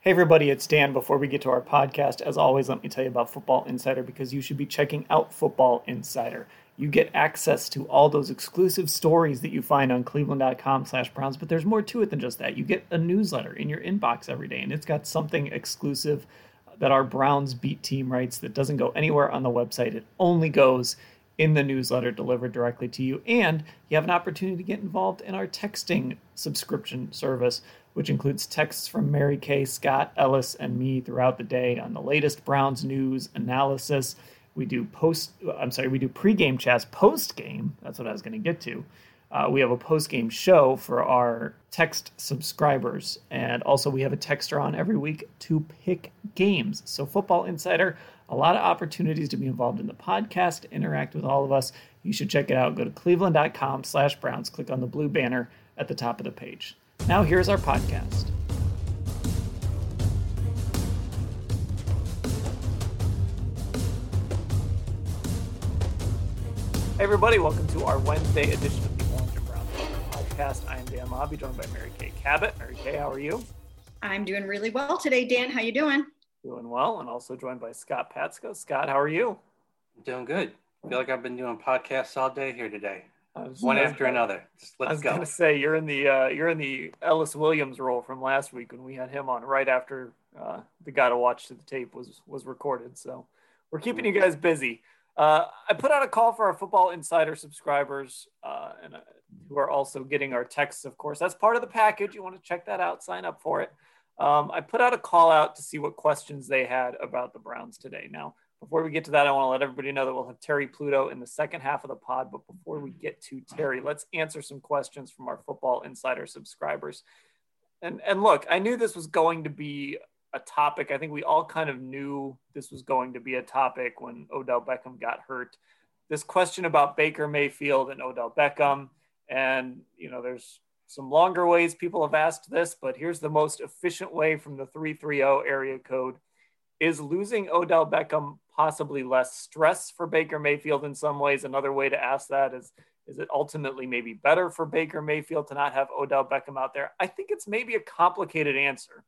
Hey, everybody, it's Dan. Before we get to our podcast, as always, let me tell you about Football Insider because you should be checking out Football Insider. You get access to all those exclusive stories that you find on cleveland.com slash Browns, but there's more to it than just that. You get a newsletter in your inbox every day, and it's got something exclusive that our Browns beat team writes that doesn't go anywhere on the website. It only goes in the newsletter delivered directly to you. And you have an opportunity to get involved in our texting subscription service which includes texts from Mary Kay, Scott, Ellis, and me throughout the day on the latest Browns news analysis. We do post, I'm sorry, we do pregame chats post game. That's what I was going to get to. Uh, we have a post game show for our text subscribers. And also, we have a texter on every week to pick games. So, Football Insider, a lot of opportunities to be involved in the podcast, interact with all of us. You should check it out. Go to cleveland.com slash Browns. Click on the blue banner at the top of the page. Now, here's our podcast. Hey, everybody, welcome to our Wednesday edition of the Orange and Brown podcast. I am Dan Labbe, joined by Mary Kay Cabot. Mary Kay, how are you? I'm doing really well today, Dan. How you doing? Doing well, and also joined by Scott Patsko. Scott, how are you? doing good. I feel like I've been doing podcasts all day here today one after another. Just let's go. I was go. gonna say you're in the uh, you're in the Ellis Williams role from last week when we had him on right after uh, the guy to watch to the tape was was recorded. So we're keeping you guys busy. Uh, I put out a call for our Football Insider subscribers uh, and uh, who are also getting our texts. Of course, that's part of the package. You want to check that out, sign up for it. Um, I put out a call out to see what questions they had about the Browns today. Now, before we get to that, I want to let everybody know that we'll have Terry Pluto in the second half of the pod. But before we get to Terry, let's answer some questions from our Football Insider subscribers. And and look, I knew this was going to be a topic. I think we all kind of knew this was going to be a topic when Odell Beckham got hurt. This question about Baker Mayfield and Odell Beckham, and you know, there's some longer ways people have asked this, but here's the most efficient way from the 330 area code. Is losing Odell Beckham possibly less stress for Baker Mayfield in some ways. Another way to ask that is is it ultimately maybe better for Baker Mayfield to not have Odell Beckham out there? I think it's maybe a complicated answer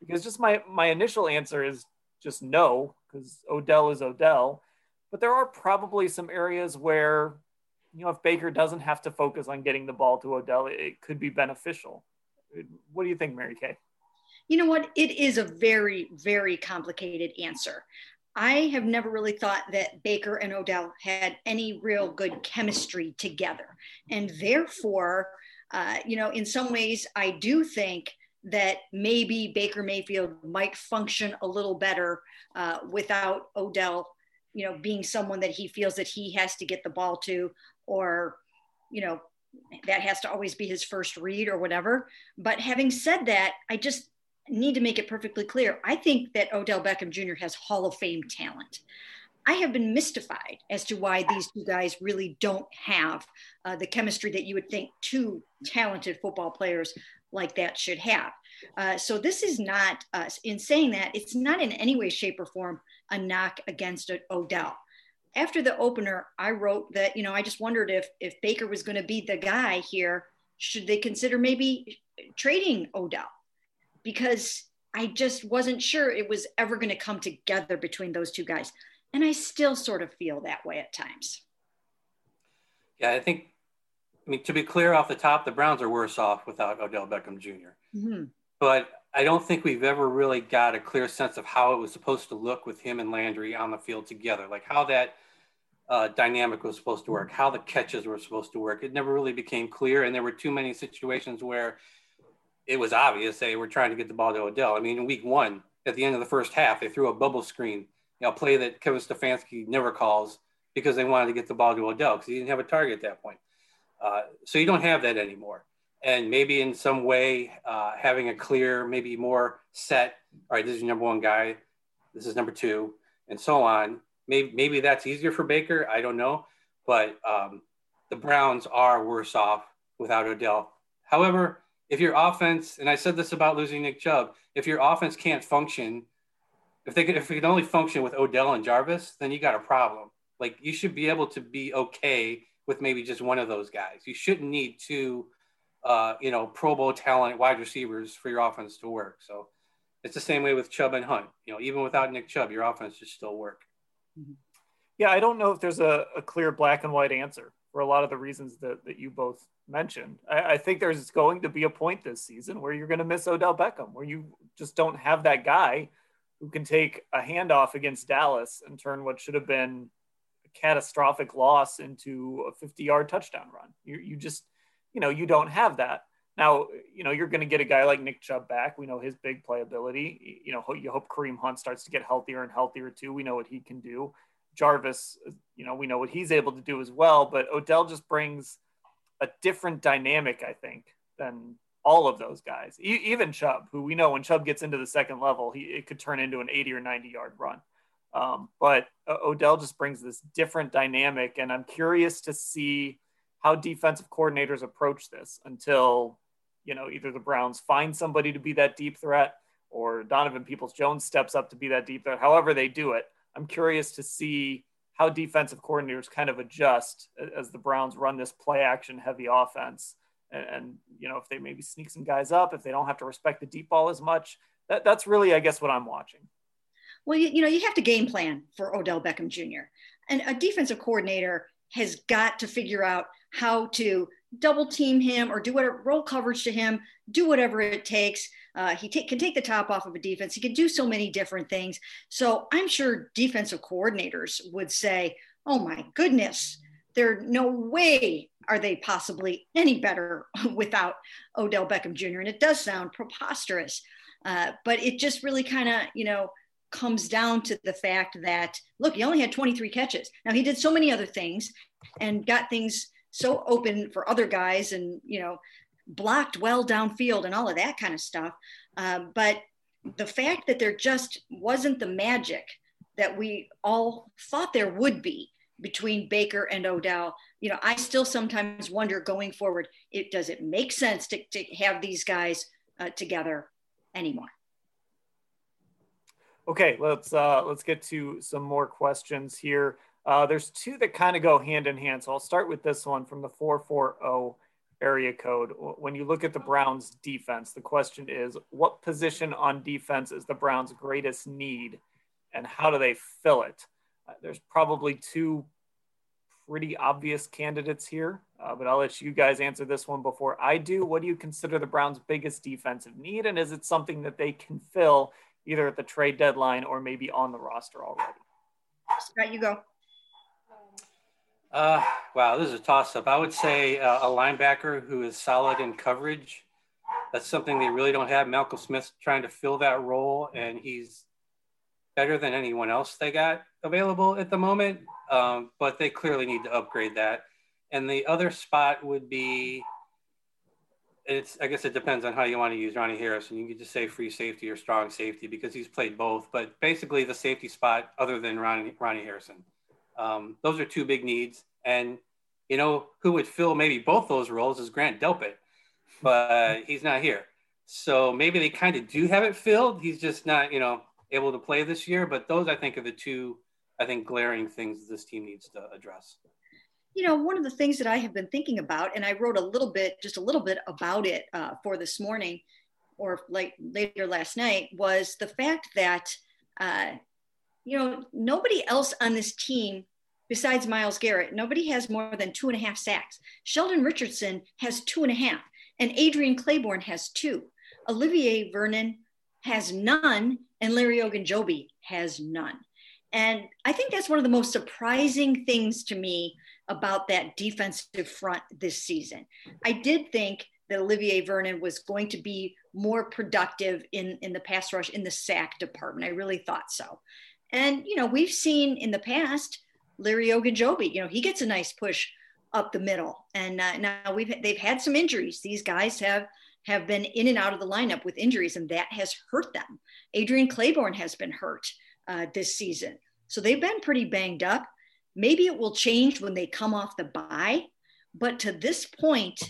because just my my initial answer is just no because Odell is Odell, but there are probably some areas where you know if Baker doesn't have to focus on getting the ball to Odell, it could be beneficial. What do you think, Mary Kay? You know what? It is a very, very complicated answer. I have never really thought that Baker and Odell had any real good chemistry together. And therefore, uh, you know, in some ways, I do think that maybe Baker Mayfield might function a little better uh, without Odell, you know, being someone that he feels that he has to get the ball to, or, you know, that has to always be his first read or whatever. But having said that, I just need to make it perfectly clear. I think that Odell Beckham Jr. has Hall of Fame talent. I have been mystified as to why these two guys really don't have uh, the chemistry that you would think two talented football players like that should have. Uh, so this is not us. In saying that, it's not in any way, shape, or form a knock against Odell. After the opener, I wrote that you know I just wondered if if Baker was going to be the guy here, should they consider maybe trading Odell? because I just wasn't sure it was ever going to come together between those two guys. And I still sort of feel that way at times. Yeah, I think, I mean, to be clear off the top, the Browns are worse off without Odell Beckham Jr. Mm-hmm. But I don't think we've ever really got a clear sense of how it was supposed to look with him and Landry on the field together, like how that uh, dynamic was supposed to work, how the catches were supposed to work. It never really became clear. And there were too many situations where it was obvious they were trying to get the ball to Odell. I mean, in week one, at the end of the first half, they threw a bubble screen, you know, play that Kevin Stefanski never calls because they wanted to get the ball to Odell because he didn't have a target at that point. Uh, so you don't have that anymore. and maybe in some way uh, having a clear, maybe more set. All right, this is your number one guy. This is number two, and so on. Maybe maybe that's easier for Baker. I don't know, but um, the Browns are worse off without Odell. However, if your offense, and I said this about losing Nick Chubb, if your offense can't function, if they could, if it can only function with Odell and Jarvis, then you got a problem. Like you should be able to be okay with maybe just one of those guys. You shouldn't need two, uh, you know, Pro Bowl talent wide receivers for your offense to work. So it's the same way with Chubb and Hunt. You know, even without Nick Chubb, your offense should still work. Mm-hmm. Yeah, I don't know if there's a, a clear black and white answer for a lot of the reasons that, that you both mentioned. I, I think there's going to be a point this season where you're going to miss Odell Beckham, where you just don't have that guy who can take a handoff against Dallas and turn what should have been a catastrophic loss into a 50 yard touchdown run. You, you just, you know, you don't have that. Now, you know, you're going to get a guy like Nick Chubb back. We know his big playability. You know, you hope Kareem Hunt starts to get healthier and healthier too. We know what he can do. Jarvis, you know, we know what he's able to do as well. But Odell just brings a different dynamic, I think, than all of those guys. E- even Chubb, who we know when Chubb gets into the second level, he it could turn into an 80 or 90 yard run. Um, but uh, Odell just brings this different dynamic, and I'm curious to see how defensive coordinators approach this until you know either the Browns find somebody to be that deep threat or Donovan Peoples Jones steps up to be that deep threat. However they do it, I'm curious to see how defensive coordinators kind of adjust as the Browns run this play action heavy offense. And, and, you know, if they maybe sneak some guys up, if they don't have to respect the deep ball as much, that, that's really, I guess, what I'm watching. Well, you, you know, you have to game plan for Odell Beckham Jr. And a defensive coordinator has got to figure out how to double team him or do whatever roll coverage to him, do whatever it takes uh, he can take the top off of a defense. He can do so many different things. So I'm sure defensive coordinators would say, oh my goodness, there no way are they possibly any better without Odell Beckham Jr. And it does sound preposterous, uh, but it just really kind of, you know, comes down to the fact that look, he only had 23 catches. Now he did so many other things and got things so open for other guys and you know blocked well downfield and all of that kind of stuff. Uh, but the fact that there just wasn't the magic that we all thought there would be between Baker and Odell, you know, I still sometimes wonder going forward, it does it make sense to, to have these guys uh, together anymore? Okay, let's uh, let's get to some more questions here. Uh, there's two that kind of go hand in hand. So I'll start with this one from the 440 area code. When you look at the Browns defense, the question is what position on defense is the Browns' greatest need and how do they fill it? Uh, there's probably two pretty obvious candidates here, uh, but I'll let you guys answer this one before I do. What do you consider the Browns' biggest defensive need? And is it something that they can fill either at the trade deadline or maybe on the roster already? Scott, you go. Uh, wow, this is a toss up. I would say uh, a linebacker who is solid in coverage. That's something they really don't have. Malcolm Smith's trying to fill that role, and he's better than anyone else they got available at the moment. Um, but they clearly need to upgrade that. And the other spot would be it's I guess it depends on how you want to use Ronnie Harrison. You could just say free safety or strong safety because he's played both. But basically, the safety spot other than Ronnie Ronnie Harrison. Um, those are two big needs. And, you know, who would fill maybe both those roles is Grant Delpit, but he's not here. So maybe they kind of do have it filled. He's just not, you know, able to play this year. But those, I think, are the two, I think, glaring things this team needs to address. You know, one of the things that I have been thinking about, and I wrote a little bit, just a little bit about it uh, for this morning or like later last night, was the fact that uh, you know, nobody else on this team besides Myles Garrett, nobody has more than two and a half sacks. Sheldon Richardson has two and a half, and Adrian Clayborn has two. Olivier Vernon has none, and Larry Ogunjobi has none. And I think that's one of the most surprising things to me about that defensive front this season. I did think that Olivier Vernon was going to be more productive in, in the pass rush in the sack department. I really thought so. And, you know, we've seen in the past Larry Ogunjobi, you know, he gets a nice push up the middle. And uh, now we've they've had some injuries. These guys have have been in and out of the lineup with injuries, and that has hurt them. Adrian Clayborn has been hurt uh, this season, so they've been pretty banged up. Maybe it will change when they come off the bye, but to this point,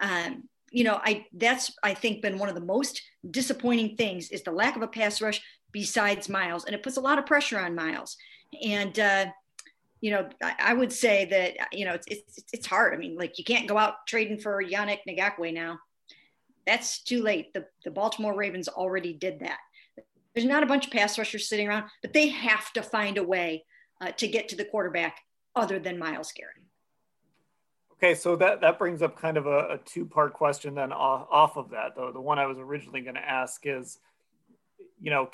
um, you know, I that's I think been one of the most disappointing things is the lack of a pass rush besides Myles, and it puts a lot of pressure on Myles. And uh, you know, I, I, would say that you know it's, it's it's hard. I mean, like you can't go out trading for Yannick Ngakoue now. That's too late. The the Baltimore Ravens already did that. There's not a bunch of pass rushers sitting around, but they have to find a way uh, to get to the quarterback other than Myles Garrett. Okay, so that, that brings up kind of a, a two part question then off, off of that, though. The one I was originally going to ask is, you know,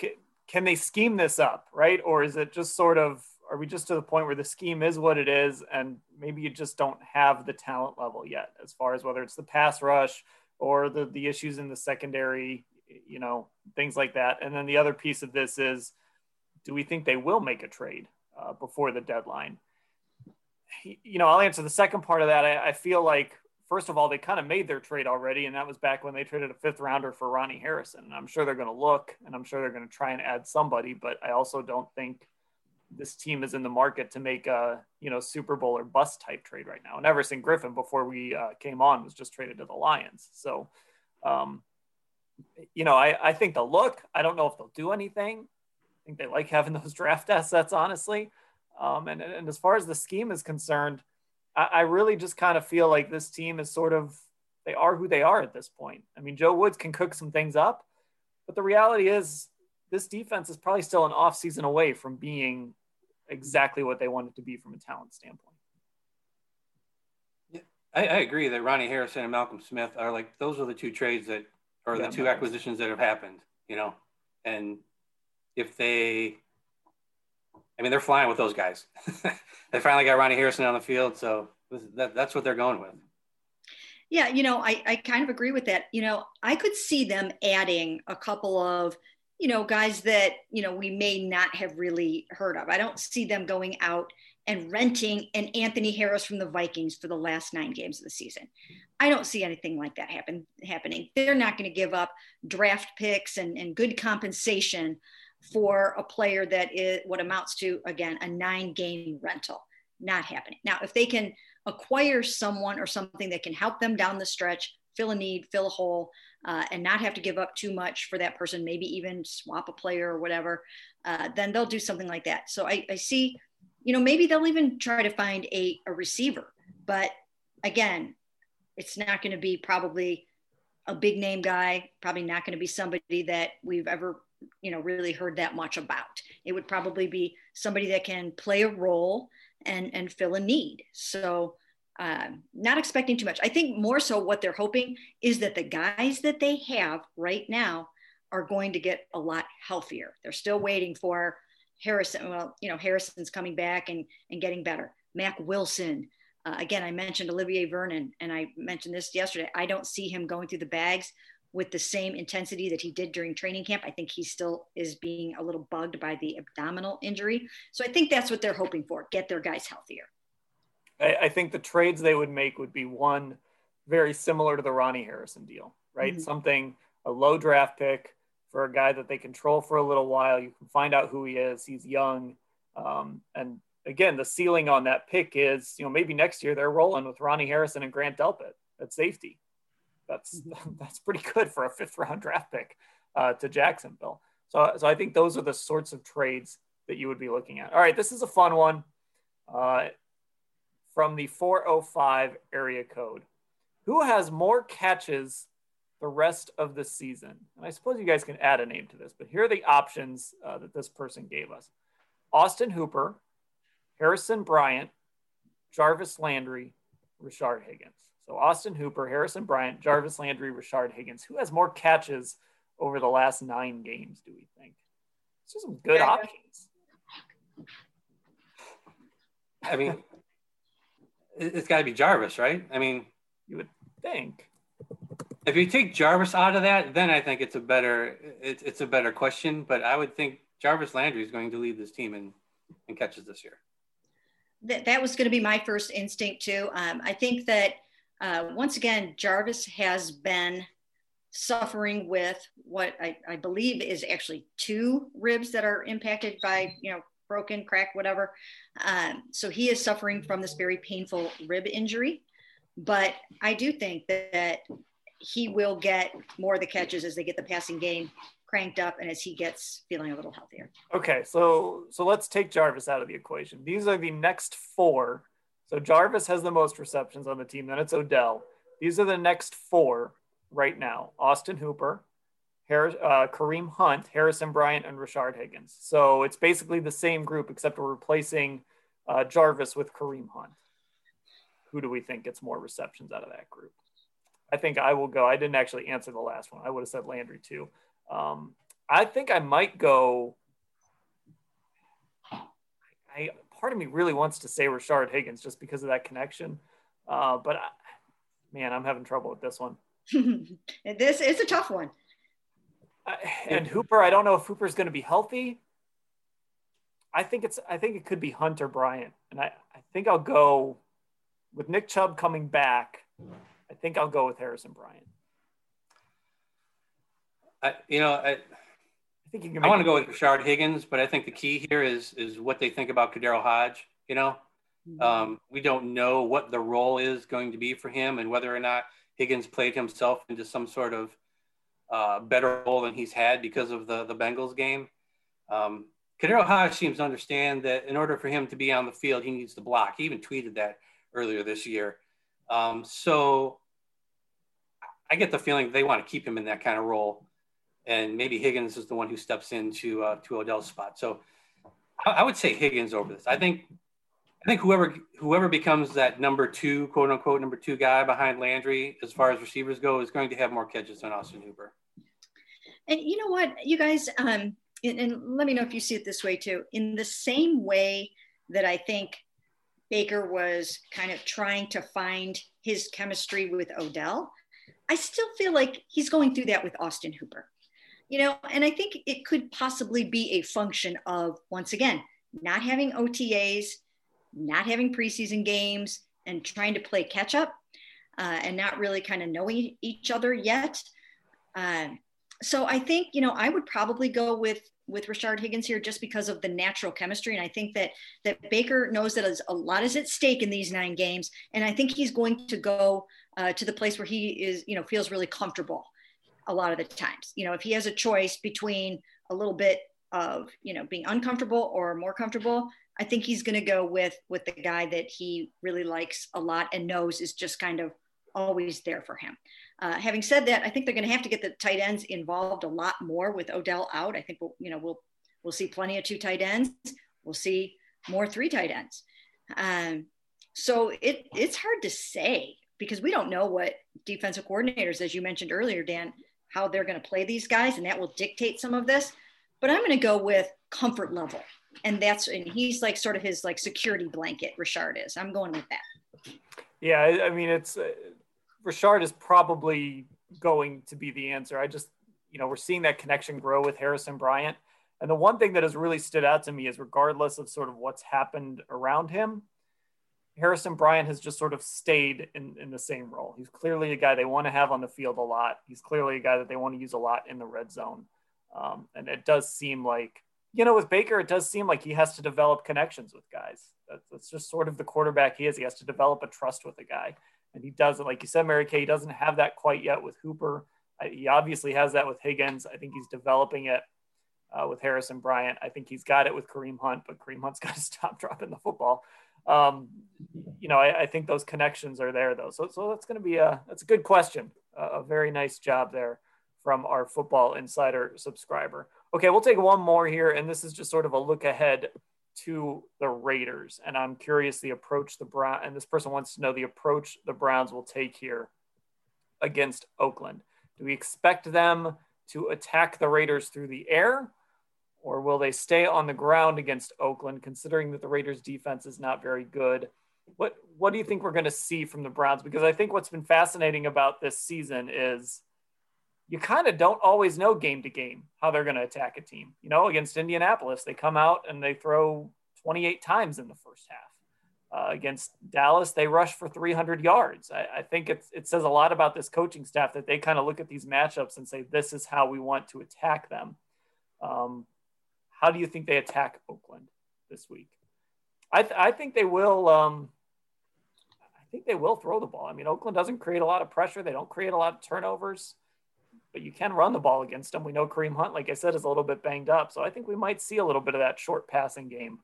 can, they scheme this up, right? Or is it just sort of, are we just to the point where the scheme is what it is and maybe you just don't have the talent level yet as far as whether it's the pass rush or the, the issues in the secondary, you know, things like that. And then the other piece of this is, do we think they will make a trade uh, before the deadline? you know, I'll answer the second part of that. I, I feel like, first of all, they kind of made their trade already, and that was back when they traded a fifth rounder for Ronnie Harrison. And I'm sure they're going to look, and I'm sure they're going to try and add somebody, but I also don't think this team is in the market to make a you know Super Bowl or bust type trade right now. And Everson Griffen, before we uh, came on, was just traded to the Lions. So, um, you know, I, I think they'll look. I don't know if they'll do anything. I think they like having those draft assets, honestly. Um, and, and as far as the scheme is concerned, I, I really just kind of feel like this team is sort of, they are who they are at this point. I mean, Joe Woods can cook some things up, but the reality is this defense is probably still an off season away from being exactly what they want it to be from a talent standpoint. Yeah, I, I agree that Ronnie Harrison and Malcolm Smith are like, those are the two trades that are yeah, the two acquisitions that have happened, you know, and if they I mean, they're flying with those guys. they finally got Ronnie Harrison on the field, so that, that's what they're going with. Yeah, you know, I, I kind of agree with that. You know, I could see them adding a couple of, you know, guys that, you know, we may not have really heard of. I don't see them going out and renting an Anthony Harris from the Vikings for the last nine games of the season. I don't see anything like that happen happening. They're not going to give up draft picks and, and good compensation for a player that is what amounts to, again, a nine game rental. Not happening. Now, if they can acquire someone or something that can help them down the stretch, fill a need, fill a hole, uh, and not have to give up too much for that person, maybe even swap a player or whatever, uh, then they'll do something like that. So I, I, see, you know, maybe they'll even try to find a, a receiver. But again, it's not going to be probably a big name guy, probably not going to be somebody that we've ever you know really heard that much about. It would probably be somebody that can play a role and and fill a need. So um, not expecting too much. I think more so what they're hoping is that the guys that they have right now are going to get a lot healthier. They're still waiting for harrison well you know harrison's coming back and and getting better. Mack wilson uh, again i mentioned olivier vernon and i mentioned this yesterday. I don't see him going through the bags with the same intensity that he did during training camp. I think he still is being a little bugged by the abdominal injury. So I think that's what they're hoping for get their guys healthier. I, I think the trades they would make would be one very similar to the Ronnie Harrison deal, right? Mm-hmm. Something, a low draft pick for a guy that they control for a little while. You can find out who he is. He's young. Um, and again, the ceiling on that pick is, you know, maybe next year they're rolling with Ronnie Harrison and Grant Delpit at safety. That's mm-hmm. that's pretty good for a fifth round draft pick uh, to Jacksonville. So, so I think those are the sorts of trades that you would be looking at. All right, this is a fun one uh, from the 405 area code. Who has more catches the rest of the season? And I suppose you guys can add a name to this, but here are the options uh, that this person gave us Austin Hooper, Harrison Bryant, Jarvis Landry, Rashard Higgins. So Austin Hooper, Harrison Bryant, Jarvis Landry, Rashard Higgins. Who has more catches over the last nine games, do we think? It's just some good yeah. options. I mean, it's got to be Jarvis, right? I mean, you would think. If you take Jarvis out of that, then I think it's a better it's, it's a better question. But I would think Jarvis Landry is going to lead this team in, in catches this year. that, that was going to be my first instinct too. Um, I think that uh, once again, Jarvis has been suffering with what I, I, believe is actually two ribs that are impacted by, you know, broken, crack, whatever. Um, so he is suffering from this very painful rib injury. But I do think that, that he will get more of the catches as they get the passing game cranked up and as he gets feeling a little healthier. Okay, so so let's take Jarvis out of the equation. These are the next four. So Jarvis has the most receptions on the team. Then it's Odell. These are the next four right now: Austin Hooper, Harris, uh, Kareem Hunt, Harrison Bryant, and Rashard Higgins. So it's basically the same group, except we're replacing uh, Jarvis with Kareem Hunt. Who do we think gets more receptions out of that group? I think I will go. I didn't actually answer the last one. I would have said Landry too. Um, I think I might go. I part of me really wants to say Rashard Higgins just because of that connection, uh, but I, man, I'm having trouble with this one. this is a tough one. I, and Hooper, I don't know if Hooper's going to be healthy. I think it's. I think it could be Hunter Bryant, and I, I think I'll go with Nick Chubb coming back. I think I'll go with Harrison Bryant. I, you know, I, I think you can. I want to go with Rashard Higgins, but I think the key here is is what they think about KhaDarel Hodge. You know, mm-hmm. um, we don't know what the role is going to be for him, and whether or not Higgins played himself into some sort of uh, better role than he's had because of the the Bengals game. Um, KhaDarel Hodge seems to understand that in order for him to be on the field, he needs to block. He even tweeted that earlier this year. Um, so I get the feeling they want to keep him in that kind of role and maybe Higgins is the one who steps into uh, to Odell's spot. So I, I, would say Higgins over this. I think I think whoever whoever becomes that number two, quote unquote, number two guy behind Landry as far as receivers go is going to have more catches than Austin Hooper. And you know what, you guys, um, and, and let me know if you see it this way too. In the same way that I think Baker was kind of trying to find his chemistry with Odell, I still feel like he's going through that with Austin Hooper you know, and I think it could possibly be a function of, once again, not having OTAs, not having preseason games, and trying to play catch up uh, and not really kind of knowing each other yet. Uh, so I think, you know, I would probably go with with Rashard Higgins here just because of the natural chemistry. And I think that that Baker knows that a lot is at stake in these nine games. And I think he's going to go uh, to the place where he is, you know, feels really comfortable a lot of the times. You know, if he has a choice between a little bit of, you know, being uncomfortable or more comfortable, I think he's going to go with with the guy that he really likes a lot and knows is just kind of always there for him. Uh, having said that, I think they're going to have to get the tight ends involved a lot more with Odell out. I think we'll, you know, we'll we'll see plenty of two tight ends. We'll see more three tight ends. Um, so it it's hard to say because we don't know what defensive coordinators, as you mentioned earlier, Dan, how they're going to play these guys, and that will dictate some of this. But I'm going to go with comfort level, and that's and he's like sort of his like security blanket. Rashard is. I'm going with that. Yeah, I mean it's uh, Rashard is probably going to be the answer. I just you know we're seeing that connection grow with Harrison Bryant, and the one thing that has really stood out to me is regardless of sort of what's happened around him, Harrison Bryant has just sort of stayed in, in the same role. He's clearly a guy they want to have on the field a lot. He's clearly a guy that they want to use a lot in the red zone. Um, and it does seem like, you know, with Baker, it does seem like he has to develop connections with guys. That's, that's just sort of the quarterback he is. He has to develop a trust with a guy. And he doesn't, like you said, Mary Kay, he doesn't have that quite yet with Hooper. He obviously has that with Higgins. I think he's developing it uh, with Harrison Bryant. I think he's got it with Kareem Hunt, but Kareem Hunt's got to stop dropping the football um, you know, I, I, think those connections are there though. So, so that's going to be a, that's a good question. a very nice job there from our football insider subscriber. Okay. We'll take one more here. And this is just sort of a look ahead to the Raiders. And I'm curious the approach the Brown and this person wants to know the approach the Browns will take here against Oakland. Do we expect them to attack the Raiders through the air? Or will they stay on the ground against Oakland, considering that the Raiders' defense is not very good? What What do you think we're going to see from the Browns? Because I think what's been fascinating about this season is you kind of don't always know game to game how they're going to attack a team. You know, against Indianapolis, they come out and they throw 28 times in the first half. uh, against Dallas, they rush for 300 yards. I, I think it says a lot about this coaching staff that they kind of look at these matchups and say, this is how we want to attack them. Um, how do you think they attack Oakland this week? I, th- I think they will. Um, I think they will throw the ball. I mean, Oakland doesn't create a lot of pressure. They don't create a lot of turnovers, but you can run the ball against them. We know Kareem Hunt, like I said, is a little bit banged up, so I think we might see a little bit of that short passing game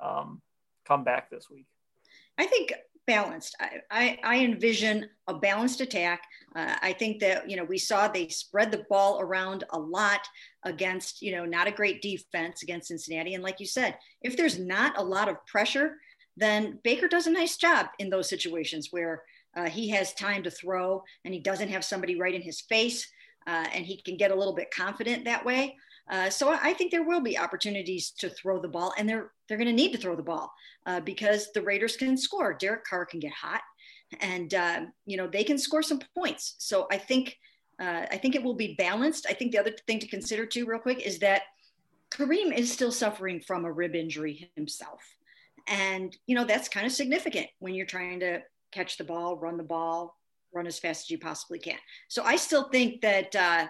um, come back this week. I think balanced. I, I, I envision a balanced attack. Uh, I think that, you know, we saw they spread the ball around a lot against, you know, not a great defense against Cincinnati. And like you said, if there's not a lot of pressure, then Baker does a nice job in those situations where uh, he has time to throw and he doesn't have somebody right in his face uh, and he can get a little bit confident that way. Uh, so I think there will be opportunities to throw the ball, and they're they're going to need to throw the ball uh, because the Raiders can score. Derek Carr can get hot, and uh, you know they can score some points. So I think uh, I think it will be balanced. I think the other thing to consider too, real quick, is that Kareem is still suffering from a rib injury himself, and you know that's kind of significant when you're trying to catch the ball, run the ball, run as fast as you possibly can. So I still think that uh,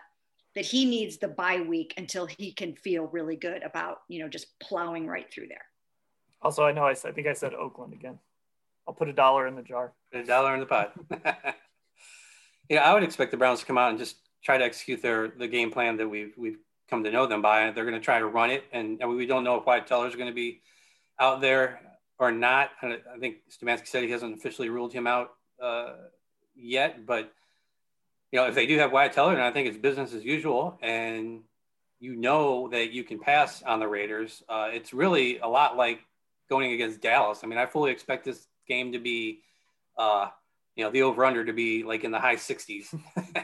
that he needs the bye week until he can feel really good about you know just plowing right through there. Also, I know I, I think I said Oakland again. I'll put a dollar in the jar. Put a dollar in the pot. yeah, I would expect the Browns to come out and just try to execute their the game plan that we've we've come to know them by. They're going to try to run it, and, and we don't know if Wyatt Teller is going to be out there or not. I think Stefanski said he hasn't officially ruled him out uh, yet, but you know, if they do have Wyatt Teller, then I think it's business as usual. And you know that you can pass on the Raiders. Uh, it's really a lot like going against Dallas. I mean, I fully expect this game to be, uh, you know, the over under to be like in the high 60s.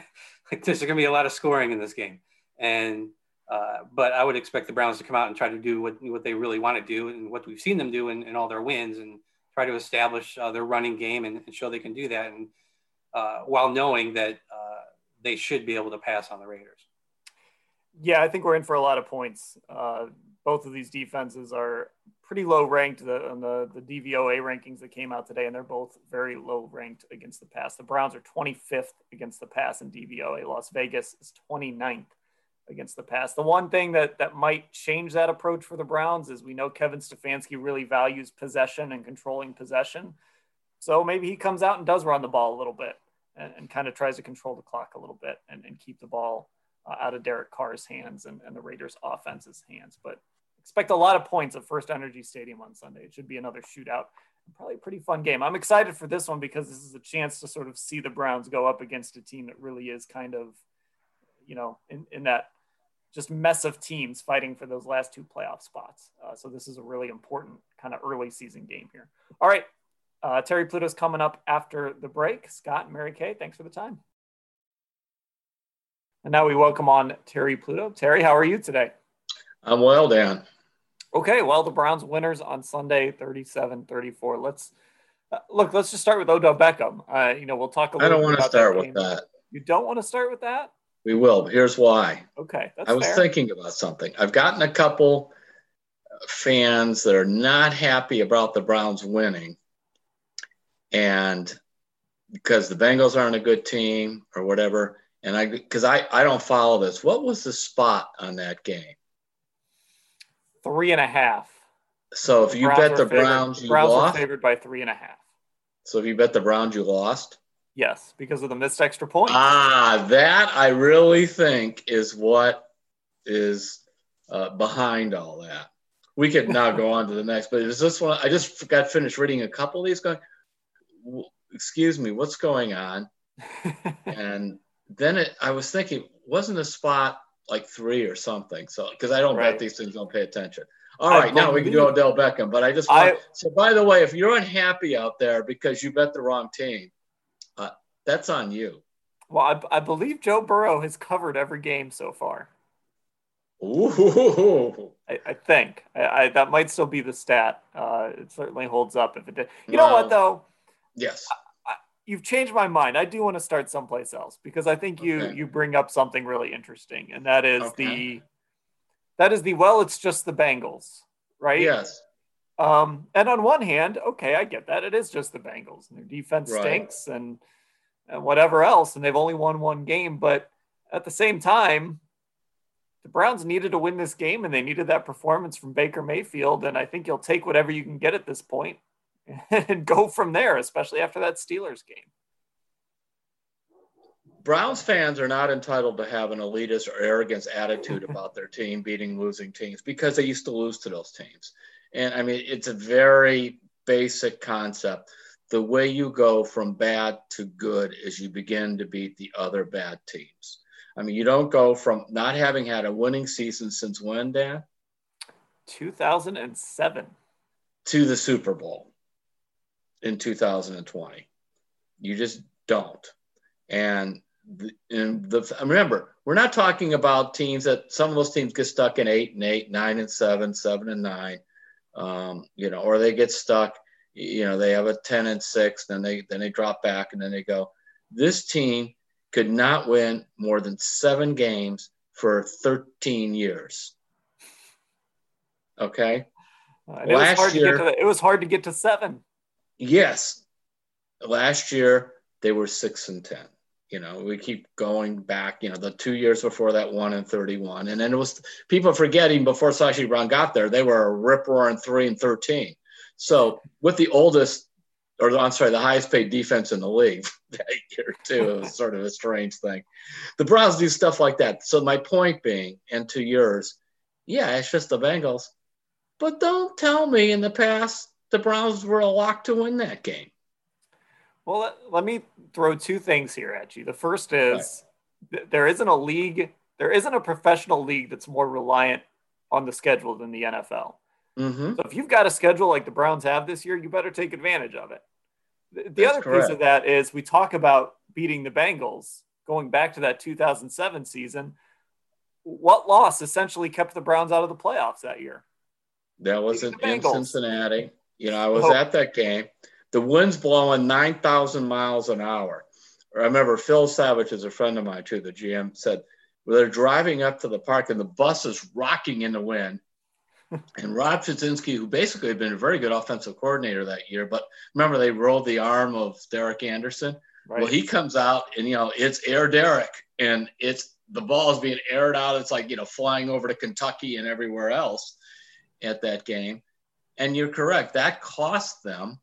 like there's going to be a lot of scoring in this game. And, uh, but I would expect the Browns to come out and try to do what, what they really want to do and what we've seen them do in, in all their wins and try to establish uh, their running game and, and, show they can do that. And uh, while knowing that uh, they should be able to pass on the Raiders. Yeah, I think we're in for a lot of points. Uh, both of these defenses are pretty low ranked on the, the DVOA rankings that came out today, and they're both very low ranked against the pass. The Browns are 25th against the pass in DVOA. Las Vegas is 29th against the pass. The one thing that that might change that approach for the Browns is we know Kevin Stefanski really values possession and controlling possession. So maybe he comes out and does run the ball a little bit and, and kind of tries to control the clock a little bit and, and keep the ball uh, out of Derek Carr's hands and, and the Raiders' offense's hands. But expect a lot of points at First Energy Stadium on Sunday. It should be another shootout. Probably a pretty fun game. I'm excited for this one because this is a chance to sort of see the Browns go up against a team that really is kind of, you know, in, in that just mess of teams fighting for those last two playoff spots. Uh, so this is a really important kind of early season game here. All right, uh, Terry Pluto's coming up after the break. Scott and Mary Kay, thanks for the time. And now we welcome on Terry Pluto. Terry, how are you today? I'm well, Dan. Okay, well, the Browns winners on Sunday, 37 34. Let's uh, look, let's just start with Odell Beckham. Uh, you know, we'll talk a little I don't want to start with that. You don't want to start with that? We will. Here's why. Okay. I was fair. thinking about something. I've gotten a couple fans that are not happy about the Browns winning and because the Bengals aren't a good team or whatever. And I, because I, I don't follow this. What was the spot on that game? Three and a half. So if The you Browns bet the favored- Browns, you Browns lost. favored by three and a half. So if you bet the Browns, you lost. Yes, because of the missed extra point. Ah, that I really think is what is uh, behind all that. We could now go on to the next, but is this one? I just got finished reading a couple of these. Going, "W- excuse me, what's going on? And then it, I was thinking, wasn't a spot like three or something? So because I don't Right. bet these things, don't pay attention. All right, I now we can do Odell Beckham, but I just I- so. By the way, if you're unhappy out there because you bet the wrong team, uh, that's on you. well, I, I believe Joe Burrow has covered every game so far. Ooh. I, I think I, I, that might still be the stat. Uh, it certainly holds up if it did. You know what though? Yes. You've changed my mind. I do want to start someplace else because I think you Okay. you bring up something really interesting, and that is Okay. the that is the well, it's just the Bengals, right? Yes. Um, and on one hand, okay, I get that. It is just the Bengals. And their defense right. stinks and, and whatever else, and they've only won one game. But at the same time, the Browns needed to win this game and they needed that performance from Baker Mayfield. And I think you'll take whatever you can get at this point and go from there, especially after that Steelers game. Browns fans are not entitled to have an elitist or arrogance attitude about their team beating losing teams because they used to lose to those teams. And I mean, it's a very basic concept. The way you go from bad to good is you begin to beat the other bad teams. I mean, you don't go from not having had a winning season since when, Dan? 2007. To the Super Bowl in 2020. You just don't. And and the remember we're not talking about teams that some of those teams get stuck in eight and eight, nine and seven, seven and nine, um, you know, or they get stuck. You know, they have a ten and six, then they then they drop back, and then they go. This team could not win more than seven games for 13 years. Okay. Uh, Last year, the, it was hard to get to seven. Yes. Last year, they were six and 10. You know, we keep going back, you know, the two years before that one and 31. And then it was people forgetting before Sashi Brown got there, they were a rip roaring three and 13. So with the oldest, or I'm sorry, the highest paid defense in the league that year too, it was sort of a strange thing. The Browns do stuff like that. So my point being, and to yours, yeah, it's just the Bengals. But don't tell me in the past the Browns were a lock to win that game. Well, let, let me throw two things here at you. The first is th- there isn't a league, there isn't a professional league that's more reliant on the schedule than the NFL. Mm-hmm. So if you've got a schedule like the Browns have this year, you better take advantage of it. The, the other correct. piece of that is we talk about beating the Bengals going back to that 2007 season. What loss essentially kept the Browns out of the playoffs that year? That was in, in Cincinnati. You know, I was oh. at that game the wind's blowing 9,000 miles an hour. I remember Phil Savage is a friend of mine too. The GM said well, they're driving up to the park and the bus is rocking in the wind. and Rob Chudzinski, who basically had been a very good offensive coordinator that year, but remember they rolled the arm of Derek Anderson. Right. Well, he comes out and you know it's Air Derek, and it's the ball is being aired out. It's like you know flying over to Kentucky and everywhere else at that game. And you're correct. That cost them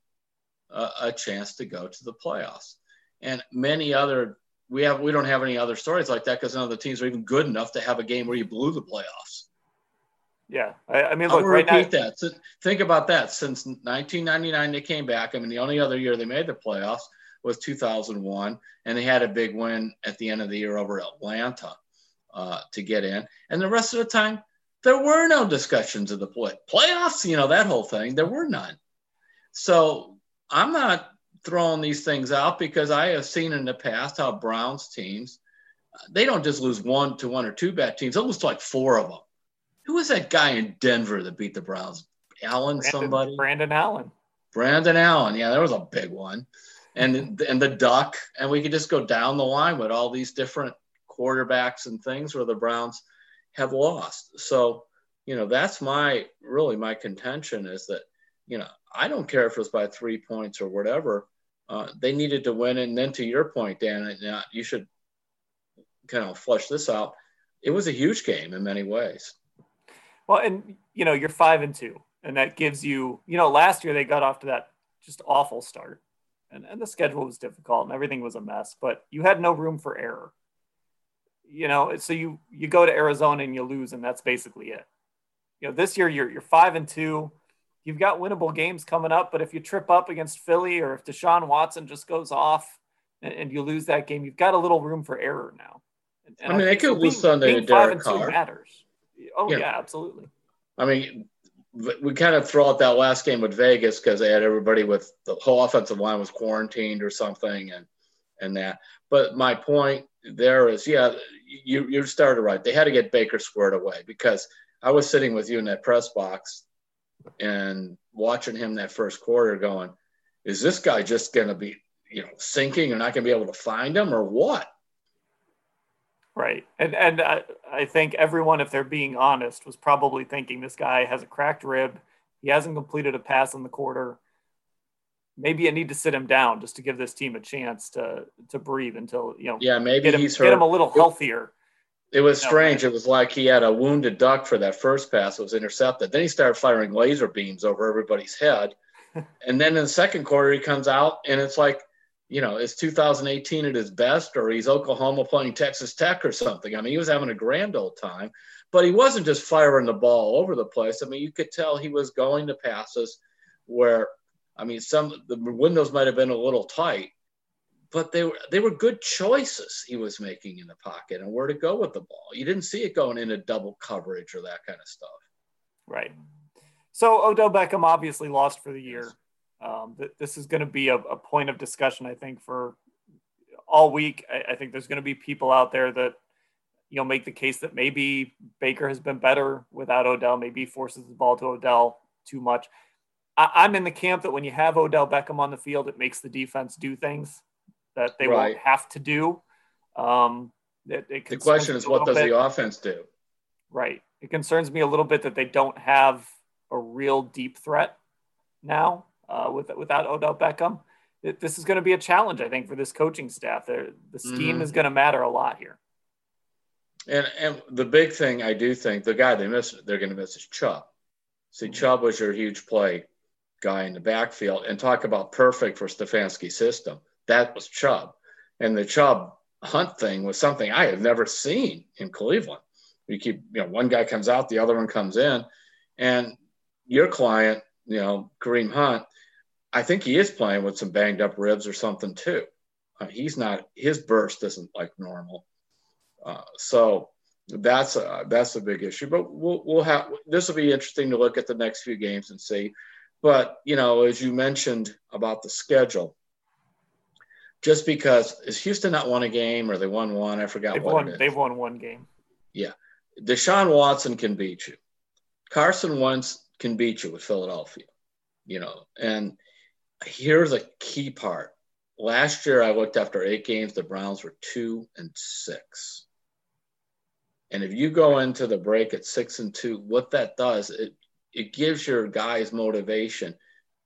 a, a chance to go to the playoffs. And many other we have we don't have any other stories like that because none of the teams are even good enough to have a game where you blew the playoffs. Yeah, I, I mean, look, I'll right repeat now, that. So think about that. Since 1999, they came back. I mean, the only other year they made the playoffs was 2001, and they had a big win at the end of the year over Atlanta uh, to get in. And the rest of the time, there were no discussions of the play playoffs. You know that whole thing. There were none. So I'm not throwing these things out because I have seen in the past how Browns teams, they don't just lose one to one or two bad teams, they lose like four of them. Who was that guy in Denver that beat the Browns? Allen, Brandon, somebody? Brandon Allen. Brandon Allen. Yeah, there was a big one. And and the duck, and we could just go down the line with all these different quarterbacks and things where the Browns have lost. So, you know, that's my really my contention is that, you know, I don't care if it was by three points or whatever. Uh, they needed to win. And then to your point, Dan, you should kind of flush this out. It was a huge game in many ways. Well, and you know, you're five and two, and that gives you, you know, last year they got off to that just awful start, and, and the schedule was difficult and everything was a mess, but you had no room for error. You know, so you you go to Arizona and you lose, and that's basically it. You know, this year you're you're five and two you've got winnable games coming up, but if you trip up against Philly or if Deshaun Watson just goes off and, and you lose that game, you've got a little room for error now. And, and I mean, I they could lose Sunday to Derek Carr. Matters. Oh yeah. yeah, absolutely. I mean, we kind of throw out that last game with Vegas because they had everybody with the whole offensive line was quarantined or something, and and that. But my point there is, yeah, you you started right. They had to get Baker squared away because I was sitting with you in that press box and watching him that first quarter going, is this guy just going to be, you know, sinking and not going to be able to find him or what? Right. And and I, I think everyone, if they're being honest, was probably thinking this guy has a cracked rib. He hasn't completed a pass in the quarter. Maybe you need to sit him down just to give this team a chance to to breathe until you know. Yeah, maybe get him, he's get him a little healthier. It was strange. It was like he had a wounded duck for that first pass. It was intercepted. Then he started firing laser beams over everybody's head. and then in the second quarter, he comes out and it's like, you know, it's 2018 at his best, or he's Oklahoma playing Texas Tech or something. I mean, he was having a grand old time, but he wasn't just firing the ball over the place. I mean, you could tell he was going to passes where, I mean, some the windows might have been a little tight, but they were they were good choices he was making in the pocket and where to go with the ball. You didn't see it going into double coverage or that kind of stuff. Right. So Odell Beckham obviously lost for the year. Um, this is going to be a, a, point of discussion, I think, for all week. I, I think there's going to be people out there that you know make the case that maybe Baker has been better without Odell. Maybe he forces the ball to Odell too much. I, am in the camp that when you have Odell Beckham on the field, it makes the defense do things that they right. won't have to do. Um, it, it the question is, what does bit. the offense do? Right. It concerns me a little bit that they don't have a real deep threat now uh, with, without Odell Beckham. It, this is going to be a challenge, I think, for this coaching staff. They're, the scheme mm-hmm. is going to matter a lot here. And and the big thing I do think the guy they miss they're going to miss is Chubb. See, mm-hmm. Chubb was your huge play guy in the backfield, and talk about perfect for Stefanski's system that was Chubb. And the Chubb hunt thing was something I had never seen in Cleveland. You keep, you know, one guy comes out, the other one comes in. And your client, you know, Kareem Hunt, I think he is playing with some banged up ribs or something too. Uh, he's not, his burst isn't like normal. Uh, so that's a, that's a big issue, but we'll, we'll have, this will be interesting to look at the next few games and see. But, you know, as you mentioned about the schedule, just because is Houston not won a game or they won one? I forgot they've what won, They've won one game. Yeah, Deshaun Watson can beat you. Carson Wentz can beat you with Philadelphia. You know, and here's a key part. Last year, I looked after eight games. The Browns were two and six. And if you go into the break at six and two, what that does, it it gives your guys motivation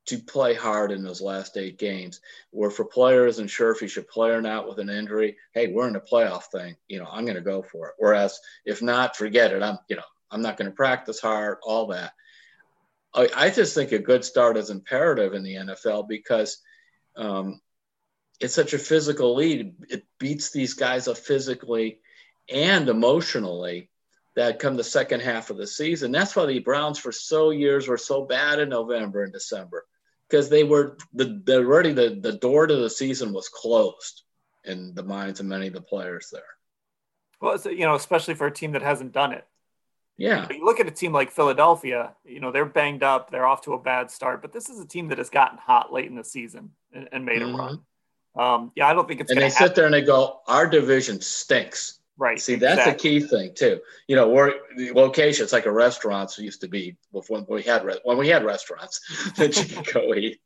to play hard in those last eight games. Where for players and sure if you should play or not with an injury, hey, we're in a playoff thing. You know, I'm going to go for it. Whereas if not, forget it. I'm, you know, I'm not going to practice hard, all that. I, I, just think a good start is imperative in the NFL because um, it's such a physical lead. It beats these guys up physically and emotionally that come the second half of the season. That's why the Browns for so years were so bad in November and December because they were the, the already the, the door to the season was closed in the minds of many of the players there. Well, you know, especially for a team that hasn't done it. Yeah. You look at a team like Philadelphia, you know, they're banged up, they're off to a bad start, but this is a team that has gotten hot late in the season and, and made mm-hmm. a run. Um, yeah, I don't think it's. And they happen. sit there and they go, "Our division stinks." Right. See, that's exactly. a key thing too. You know, where the location, it's like a restaurant used to be before we had when we had restaurants that you could go eat.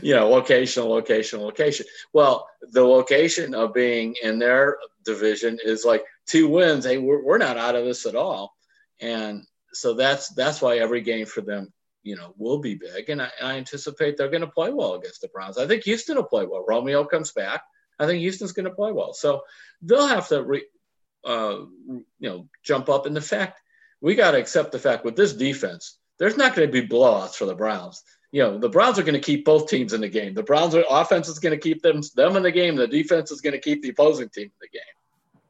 You know, location, location, location. Well, the location of being in their division is like two wins. Hey, we're, we're not out of this at all, and so that's that's why every game for them, you know, will be big. And I, I anticipate they're going to play well against the Browns. I think Houston will play well. Romeo comes back. I think Houston's going to play well. So they'll have to re- uh, you know, jump up. And the fact we got to accept the fact with this defense, there's not going to be blowouts for the Browns. You know, the Browns are going to keep both teams in the game. The Browns are, offense is going to keep them them in the game. The defense is going to keep the opposing team in the game.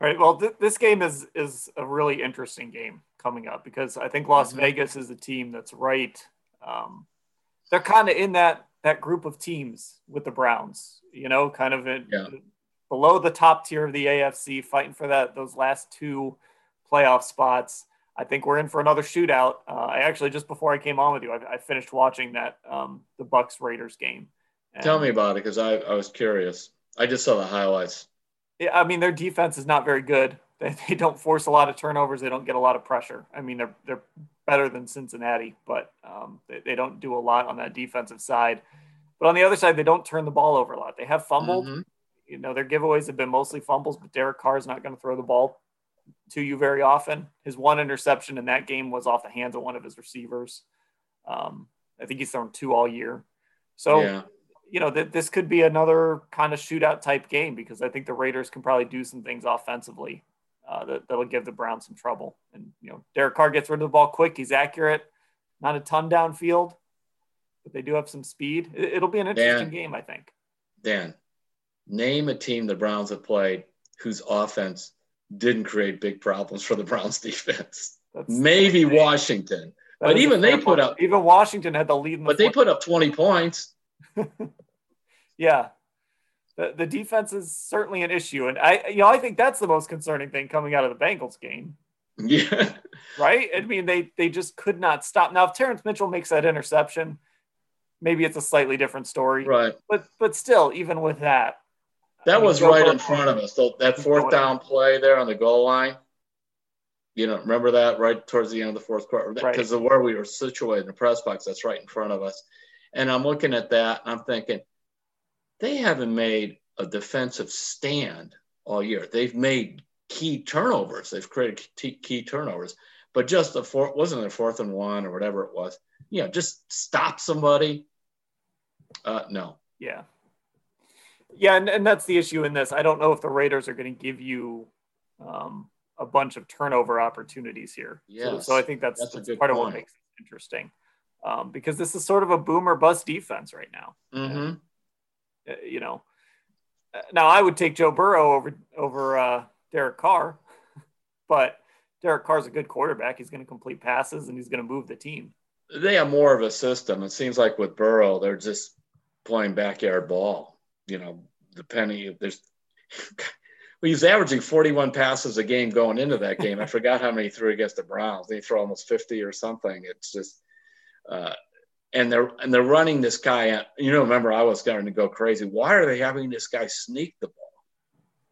All right. Well, th- this game is is a really interesting game coming up because I think Las mm-hmm. Vegas is a team that's right. Um, they're kind of in that that group of teams with the Browns. You know, kind of in, yeah below the top tier of the AFC, fighting for that those last two playoff spots. I think we're in for another shootout. Uh, I actually just before I came on with you, I, I finished watching that um, the Bucs Raiders game. And, Tell me about it because I, I was curious. I just saw the highlights. Yeah, I mean their defense is not very good. They, they don't force a lot of turnovers. They don't get a lot of pressure. I mean they're they're better than Cincinnati, but um, they, they don't do a lot on that defensive side. But on the other side, they don't turn the ball over a lot. They have fumbled. Mm-hmm you know, their giveaways have been mostly fumbles, but Derek Carr is not going to throw the ball to you very often. His one interception in that game was off the hands of one of his receivers. Um, I think he's thrown two all year. So, yeah. you know, that this could be another kind of shootout type game because I think the Raiders can probably do some things offensively uh, that, that'll give the Browns some trouble. And, you know, Derek Carr gets rid of the ball quick. He's accurate, not a ton downfield, but they do have some speed. It, will be an interesting Dan, game, I think. Dan, name a team the Browns have played whose offense didn't create big problems for the Browns defense. That's, Maybe that's Washington. That but even they put point. up even Washington had the lead. The but they put up 20 points. yeah. The, the defense is certainly an issue. And I you know, I think that's the most concerning thing coming out of the Bengals game. Yeah. Right? I mean, they they just could not stop. Now, if Terrance Mitchell makes that interception, maybe it's a slightly different story. Right. But but still, even with that, that I mean, was right in front of us. So that fourth down play there on the goal line. You know, remember that right towards the end of the fourth quarter because right. of where we were situated in the press box. That's right in front of us. And I'm looking at that and I'm thinking, they haven't made a defensive stand all year. They've made key turnovers. They've created key, key turnovers, but just the fourth wasn't a fourth and one or whatever it was. You know, just stop somebody. Uh, no. Yeah. Yeah, and, and that's the issue in this. I don't know if the Raiders are going to give you um, a bunch of turnover opportunities here. Yes. So, so I think that's, that's, that's part point. of what makes it interesting. Um, because this is sort of a boomer bust defense right now. Mm-hmm. Uh, you know, uh, now I would take Joe Burrow over over uh, Derek Carr, but Derek Carr's a good quarterback. He's going to complete passes and he's going to move the team. They have more of a system. It seems like with Burrow, they're just playing backyard ball. You know, the penny. There's well, averaging 41 passes a game going into that game. I forgot how many he threw against the Browns. They threw almost 50 or something. It's just, uh, and they're and they're running this guy. You know, remember I was starting to go crazy. Why are they having this guy sneak the ball?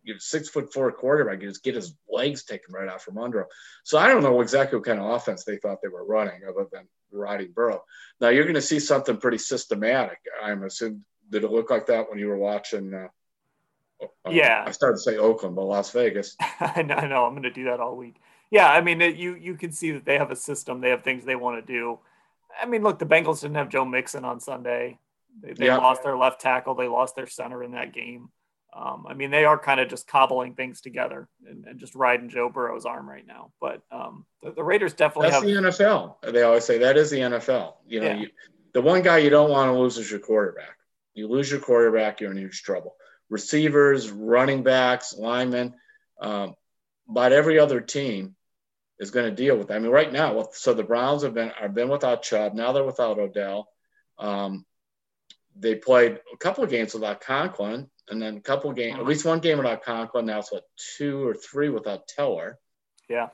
You know, six foot four quarterback, you just get his legs taken right out from under him. So I don't know exactly what kind of offense they thought they were running, other than riding Burrow. Now you're going to see something pretty systematic. I'm assuming. Did it look like that when you were watching? Uh, uh, yeah, I started to say Oakland, but Las Vegas. I know, I know. I'm going to do that all week. Yeah, I mean, it, you you can see that they have a system. They have things they want to do. I mean, look, the Bengals didn't have Joe Mixon on Sunday. They, they yeah. lost their left tackle. They lost their center in that game. Um, I mean, they are kind of just cobbling things together and, and, just riding Joe Burrow's arm right now. But um, the, the, Raiders definitely That's have the NFL. They always say that is the NFL. You know, yeah. you, the one guy you don't want to lose is your quarterback. You lose your quarterback, you're in huge trouble. Receivers, running backs, linemen, um, about every other team is going to deal with that. I mean, right now, so the Browns have been have been without Chubb. Now they're without Odell. Um, they played a couple of games without Conklin, and then a couple of games, at least one game without Conklin. Now it's what two or three without Teller. Yeah.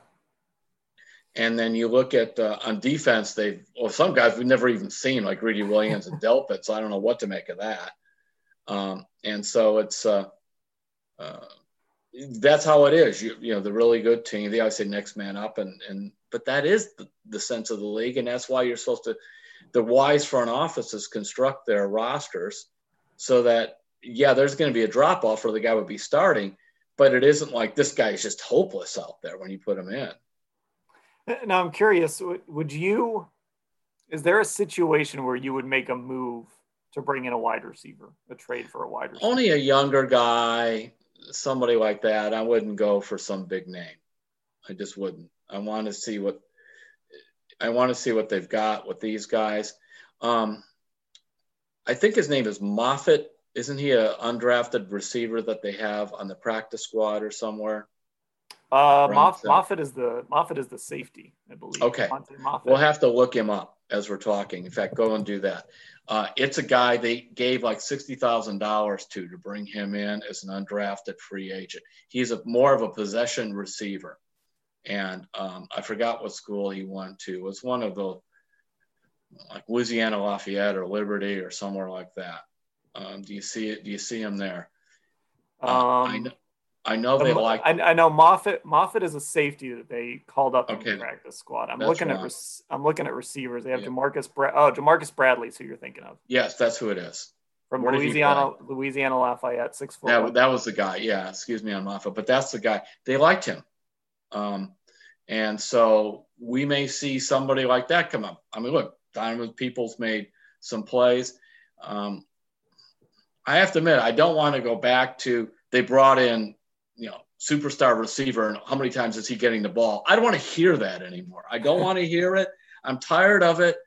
And then you look at uh, on defense, they've well, some guys we've never even seen, like Greedy Williams and Delpit. So I don't know what to make of that. Um, and so it's uh, uh, that's how it is. You, you know, the really good team, they always say next man up, and and but that is the, the sense of the league, and that's why you're supposed to. The wise front offices construct their rosters so that yeah, there's going to be a drop off, or the guy would be starting, but it isn't like this guy is just hopeless out there when you put him in. Now I'm curious, would you is there a situation where you would make a move to bring in a wide receiver, a trade for a wide receiver? Only a younger guy, somebody like that. I wouldn't go for some big name. I just wouldn't. I want to see what I want to see what they've got with these guys. Um, I think his name is Moffatt. Isn't he an undrafted receiver that they have on the practice squad or somewhere? Uh, Moff, Moffatt is the Moffatt is the safety, I believe. Okay, we'll have to look him up as we're talking. In fact, go and do that. Uh, it's a guy they gave like sixty thousand dollars to to bring him in as an undrafted free agent. He's a more of a possession receiver, and um, I forgot what school he went to. It was one of the like Louisiana Lafayette or Liberty or somewhere like that. Um, do you see it? Do you see him there? Um, uh, I know. I know they like. I, I, know Moffatt. Moffatt is a safety that they called up okay. in the practice squad. I'm that's looking wrong. at. I'm looking at receivers. They have yeah. Jamarcus. Bra- oh, Jamarcus Bradley's who you're thinking of. Yes, that's who it is. From Where Louisiana, Louisiana Lafayette, six foot. That, that was the guy. Yeah, excuse me on Moffatt, but that's the guy. They liked him, um, and so we may see somebody like that come up. I mean, look, Donovan Peoples made some plays. Um, I have to admit, I don't want to go back to they brought in, you know, superstar receiver and how many times is he getting the ball? I don't want to hear that anymore. I don't want to hear it. I'm tired of it.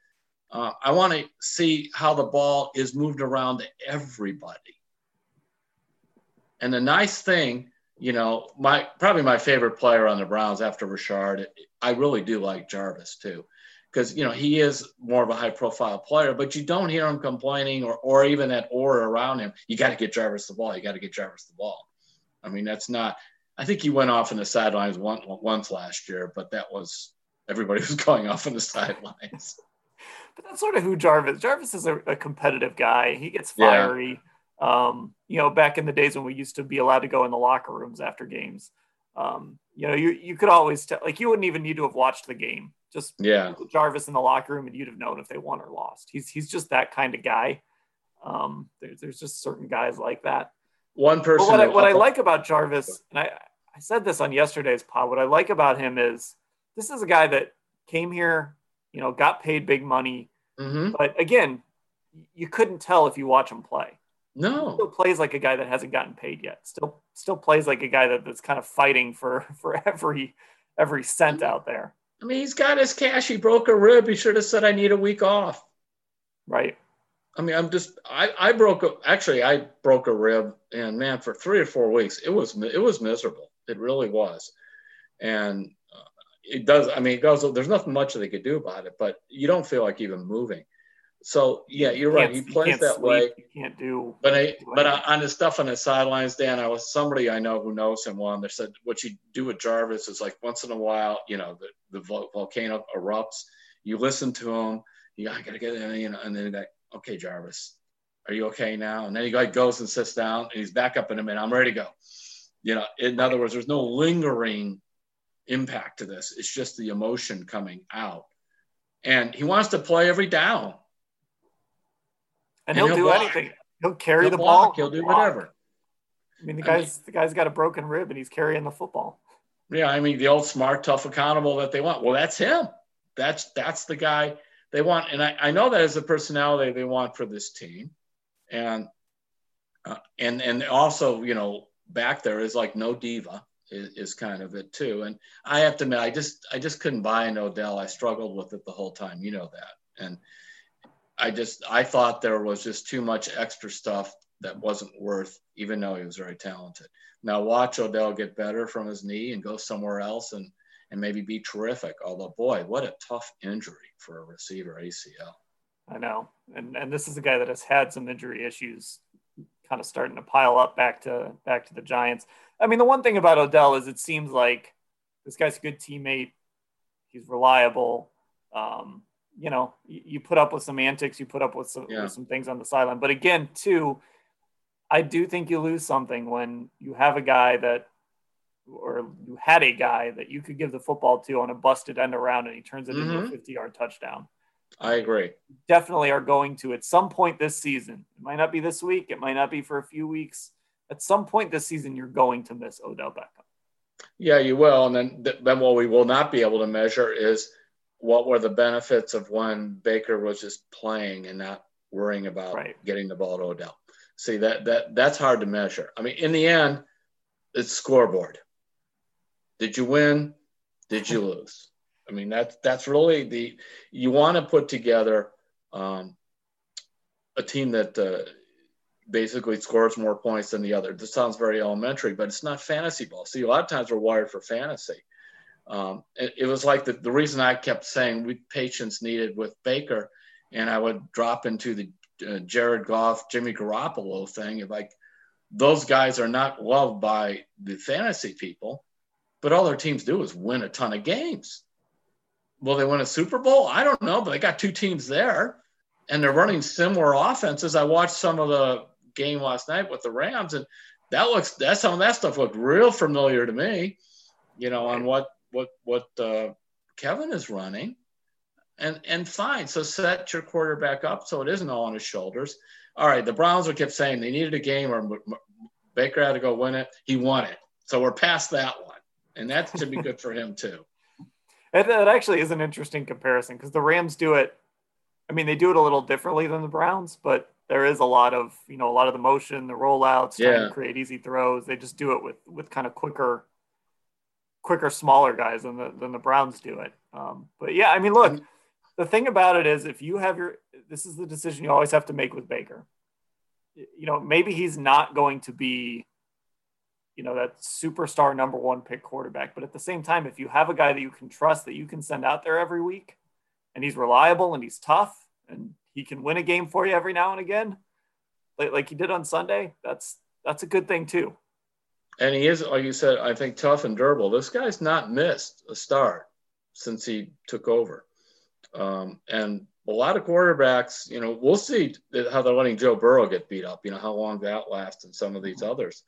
Uh, I want to see how the ball is moved around to everybody. And the nice thing, you know, my probably my favorite player on the Browns after Richard, I really do like Jarvis too because you know he is more of a high profile player, but you don't hear him complaining or or even that aura around him. You got to get Jarvis the ball. You got to get Jarvis the ball. I mean, that's not. I think he went off in the sidelines once, once last year, but that was everybody was going off in the sidelines. But that's sort of who Jarvis. Jarvis is a, a competitive guy. He gets fiery. Yeah. Um, you know, back in the days when we used to be allowed to go in the locker rooms after games, um, you know, you you could always tell. Like you wouldn't even need to have watched the game just yeah, Jarvis in the locker room, and you'd have known if they won or lost. He's he's just that kind of guy. Um, there, there's just certain guys like that. One person. What, I, what I like about Jarvis, and I I said this on yesterday's pod. What I like about him is this is a guy that came here, you know, got paid big money, mm-hmm. but again, you couldn't tell if you watch him play. No, he still plays like a guy that hasn't gotten paid yet. Still, still plays like a guy that, that's kind of fighting for for every every cent out there. I mean, he's got his cash. He broke a rib. He should have said, "I need a week off." Right. I mean, I'm just I I broke a, actually I broke a rib, and man, for three or four weeks it was it was miserable. It really was, and uh, it does. I mean, it goes. There's nothing much they could do about it, but you don't feel like even moving. So yeah, you're right. He plays that sleep. way. You can't do. But I, but on the stuff on the sidelines, Dan, I was somebody I know who knows him well, and they said what you do with Jarvis is like once in a while, you know, the, the volcano erupts. You listen to him. You I gotta get in, you know, and then like, okay, Jarvis, are you okay now? And then he goes and sits down, and he's back up in a minute. I'm ready to go. You know, in other words, there's no lingering impact to this. It's just the emotion coming out, and he wants to play every down and, he'll, he'll, do block. anything. He'll carry he'll the block. ball. He'll do whatever. I mean, the guy's I mean, the guy's got a broken rib and he's carrying the football. Yeah, I mean, the old smart, tough, accountable that they want. Well, that's him. That's that's the guy they want, and I, I know that is the personality they want for this team, and uh, and and also, you know, back there is like no diva is, is, kind of it too. And I have to admit, I just I just couldn't buy an Odell. I struggled with it the whole time. You know that, and I just I thought there was just too much extra stuff that wasn't worth, even though he was very talented. Now watch Odell get better from his knee and go somewhere else and and maybe be terrific. Although boy, what a tough injury for a receiver ACL. I know, and and this is a guy that has had some injury issues, kind of starting to pile up back to back to the Giants. I mean, the one thing about Odell is it seems like this guy's a good teammate. He's reliable. Um, you know, you put up with some antics, you put up with some, yeah. with some things on the sideline. But again, too, I do think you lose something when you have a guy that, or you had a guy that you could give the football to on a busted end around and he turns it mm-hmm. into a mm-hmm. 50 yard touchdown. I agree. Definitely are going to at some point this season. It might not be this week, it might not be for a few weeks. At some point this season, you're going to miss Odell Beckham. Yeah, you will. And then, then what we will not be able to measure is what were the benefits of when Baker was just playing and not worrying about right. getting the ball to Odell? See that that that's hard to measure. I mean, in the end, it's scoreboard. Did you win? Did you lose? I mean, that's that's really the you want to put together um, a team that uh, basically scores more points than the other. This sounds very elementary, but it's not fantasy ball. See, a lot of times we're wired for fantasy. Um, it, it, was like the, the reason I kept saying we patience needed with Baker, and I would drop into the uh, Jared Goff, Jimmy Garoppolo thing. Like those guys are not loved by the fantasy people, but all their teams do is win a ton of games. Will they win a Super Bowl? I don't know, but they got two teams there, and they're running similar offenses. I watched some of the game last night with the Rams, and that looks that some of that stuff looked real familiar to me. You know, on what what what uh, Kevin is running, and and fine. So set your quarterback up so it isn't all on his shoulders. All right, the Browns were kept saying they needed a game or Baker had to go win it. He won it, so we're past that one, and that should be good for him too. It actually is an interesting comparison because the Rams do it I mean, they do it a little differently than the Browns, but there is a lot of you know a lot of the motion, the rollouts, yeah. trying to create easy throws. They just do it with with kind of quicker, quicker, smaller guys than the than the Browns do it. Um, but yeah, I mean, look, the thing about it is, if you have your this is the decision you always have to make with Baker. You know, maybe he's not going to be, you know, that superstar number one pick quarterback, but at the same time, if you have a guy that you can trust that you can send out there every week, and he's reliable and he's tough and he can win a game for you every now and again, like, like he did on Sunday, that's that's a good thing too. And he is, like you said, I think tough and durable. This guy's not missed a start since he took over. Um, and a lot of quarterbacks, you know, we'll see how they're letting Joe Burrow get beat up, you know, how long that lasts and some of these others.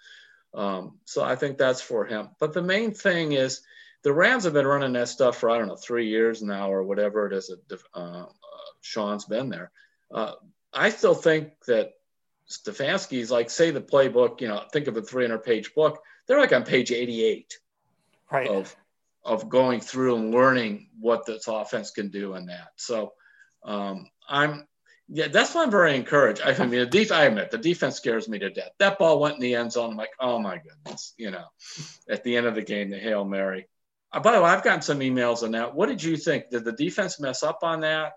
Um, so I think that's for him. But the main thing is the Rams have been running that stuff for, I don't know, three years now or whatever it is that uh, uh, Sean's been there. Uh, I still think that Stefanski's like, say the playbook, you know, think of a 300 page book. They're like on page 88 right. of, of going through and learning what this offense can do in that. So um, I'm, yeah, that's why I'm very encouraged. I mean, the def- I admit the defense scares me to death. That ball went in the end zone. I'm like, oh my goodness, you know, at the end of the game, the Hail Mary. Uh, by the way, I've gotten some emails on that. What did you think? Did the defense mess up on that?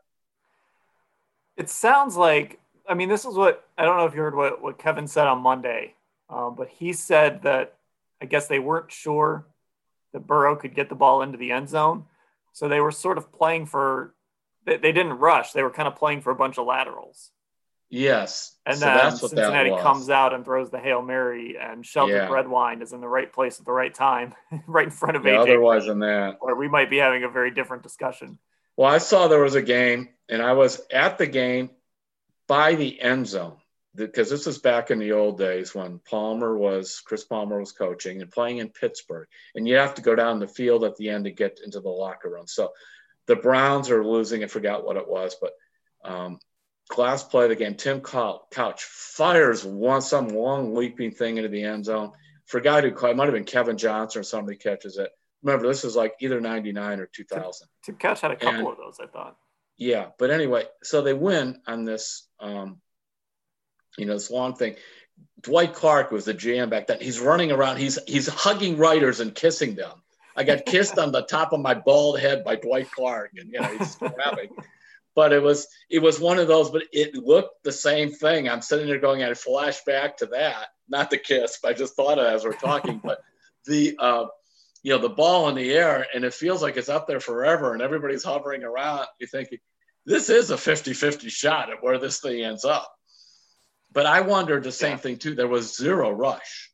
It sounds like, I mean, this is what, I don't know if you heard what, what Kevin said on Monday, um, but he said that I guess they weren't sure that Burrow could get the ball into the end zone. So they were sort of playing for, they, they didn't rush. They were kind of playing for a bunch of laterals. Yes. And so then Cincinnati comes out and throws the Hail Mary, and Sheldrick yeah. Redwine is in the right place at the right time, right in front of yeah, AJ. Otherwise than that. Or we might be having a very different discussion. Well, I saw there was a game, and I was at the game by the end zone because this was back in the old days when Palmer was Chris Palmer was coaching and playing in Pittsburgh, and you have to go down the field at the end to get into the locker room. So the Browns are losing. I forgot what it was, but um, last play of the game, Tim Couch fires one some long leaping thing into the end zone. For a guy who it might have been Kevin Johnson or somebody catches it. Remember, this is like either 99 or 2000. Tim, Couch had a couple and, of those, I thought. Yeah, but anyway, so they win on this, um, you know, this long thing. Dwight Clark was the GM back then. He's running around. He's he's hugging writers and kissing them. I got kissed on the top of my bald head by Dwight Clark, and you know he's grabbing but it was it was one of those but it looked the same thing. I'm sitting there going i flash back to that not the kiss but i just thought of it as we're talking but the uh, you know the ball in the air and it feels like it's up there forever and everybody's hovering around. You thinking this is a 50-50 shot at where this thing ends up. But i wondered the same yeah. thing too. There was zero rush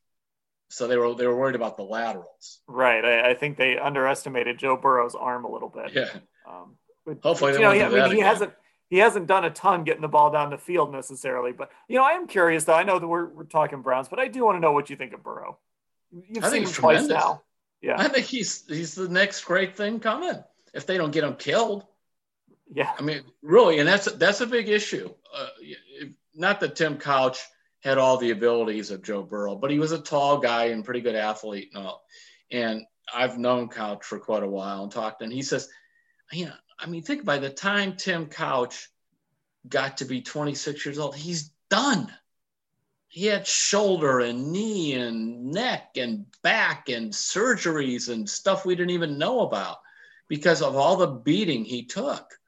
so they were they were worried about the laterals right i, I think they underestimated joe burrow's arm a little bit yeah um, but, Hopefully, you know, he, I mean, he hasn't he hasn't done a ton getting the ball down the field necessarily. But you know, I am curious though. I know that we're we're talking Browns, but I do want to know what you think of Burrow. You've I seen him twice now. Yeah, I think he's he's the next great thing coming. If they don't get him killed, yeah. I mean, really, and that's that's a big issue. Uh, not that Tim Couch had all the abilities of Joe Burrow, but he was a tall guy and pretty good athlete and all. And I've known Couch for quite a while and talked, and he says, you know, I mean, think by the time Tim Couch got to be 26 years old, he's done. He had shoulder and knee and neck and back and surgeries and stuff we didn't even know about because of all the beating he took.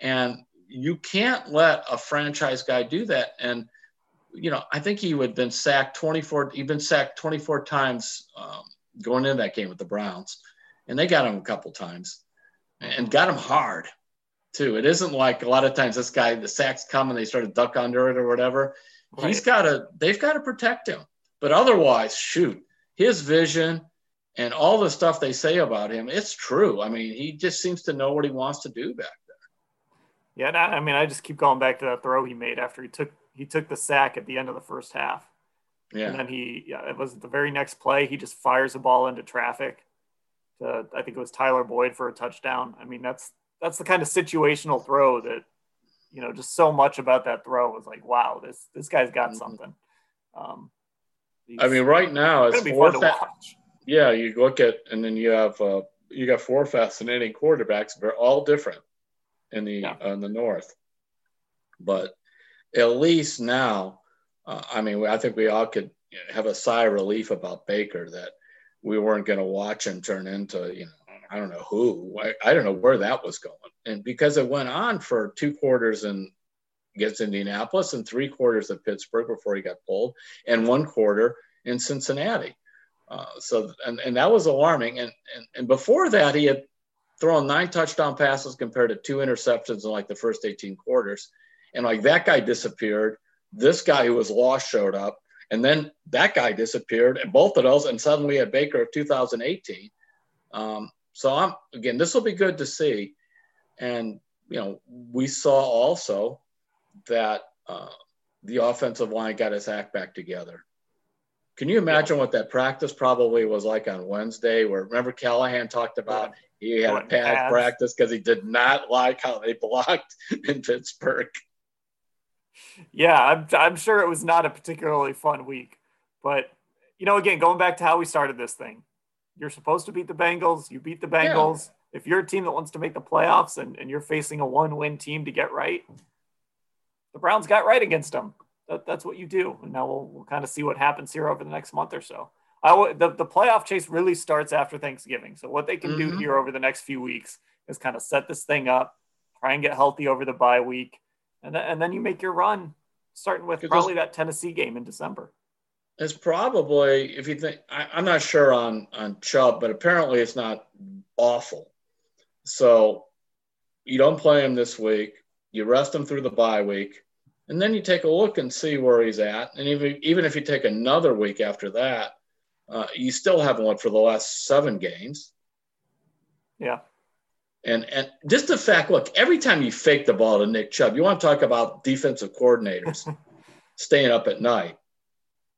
And you can't let a franchise guy do that. And, you know, I think he would have been sacked 24, he'd been sacked 24 times um, going into that game with the Browns. And they got him a couple times and got him hard too. It isn't like a lot of times this guy, the sacks come and they sort of duck under it or whatever. Right. He's got to, they've got to protect him. But otherwise, shoot, his vision and all the stuff they say about him, it's true. I mean, he just seems to know what he wants to do back there. Yeah, I mean, I just keep going back to that throw he made after he took he took the sack at the end of the first half. Yeah. And then he, yeah, it was the very next play. He just fires a ball into traffic to I think it was Tyler Boyd for a touchdown. I mean, that's that's the kind of situational throw that you know just so much about that throw was like, wow, this this guy's got mm-hmm. something. Um, I mean, right now it's four. Fa- yeah, you look at and then you have uh, you got four fascinating quarterbacks. They're all different in the yeah. uh, in the north. But at least now, uh, I mean, I think we all could have a sigh of relief about Baker that we weren't going to watch him turn into, you know, I don't know who. I, I, don't know where that was going. And because it went on for two quarters in against Indianapolis and three quarters at Pittsburgh before he got pulled, and one quarter in Cincinnati. Uh, so and, and that was alarming. And, and and before that, he had thrown nine touchdown passes compared to two interceptions in like the first 18 quarters. And like that guy disappeared. This guy who was lost showed up. And then that guy disappeared, and both of those, and suddenly at Baker of 2018. Um, so I'm again, this will be good to see. And you know, we saw also that uh, the offensive line got his act back together. Can you imagine what that practice probably was like on Wednesday? Where remember Callahan talked about he had a pad practice because he did not like how they blocked in Pittsburgh. Yeah, I'm, I'm sure it was not a particularly fun week. But, you know, again, going back to how we started this thing, you're supposed to beat the Bengals. You beat the Bengals. Yeah. If you're a team that wants to make the playoffs and, and you're facing a one win team to get right, the Browns got right against them. That, that's what you do. And now we'll, we'll kind of see what happens here over the next month or so. I w- the, the playoff chase really starts after Thanksgiving. So what they can mm-hmm. do here over the next few weeks is kind of set this thing up, try and get healthy over the bye week, and then, and then you make your run, starting with probably that Tennessee game in December. It's probably if you think I, am not sure on on Chubb, but apparently it's not awful. So you don't play him this week. You rest him through the bye week, and then you take a look and see where he's at. And even even if you take another week after that, uh, you still haven't won for the last seven games. Yeah. And and just the fact, look, every time you fake the ball to Nick Chubb, you want to talk about defensive coordinators staying up at night.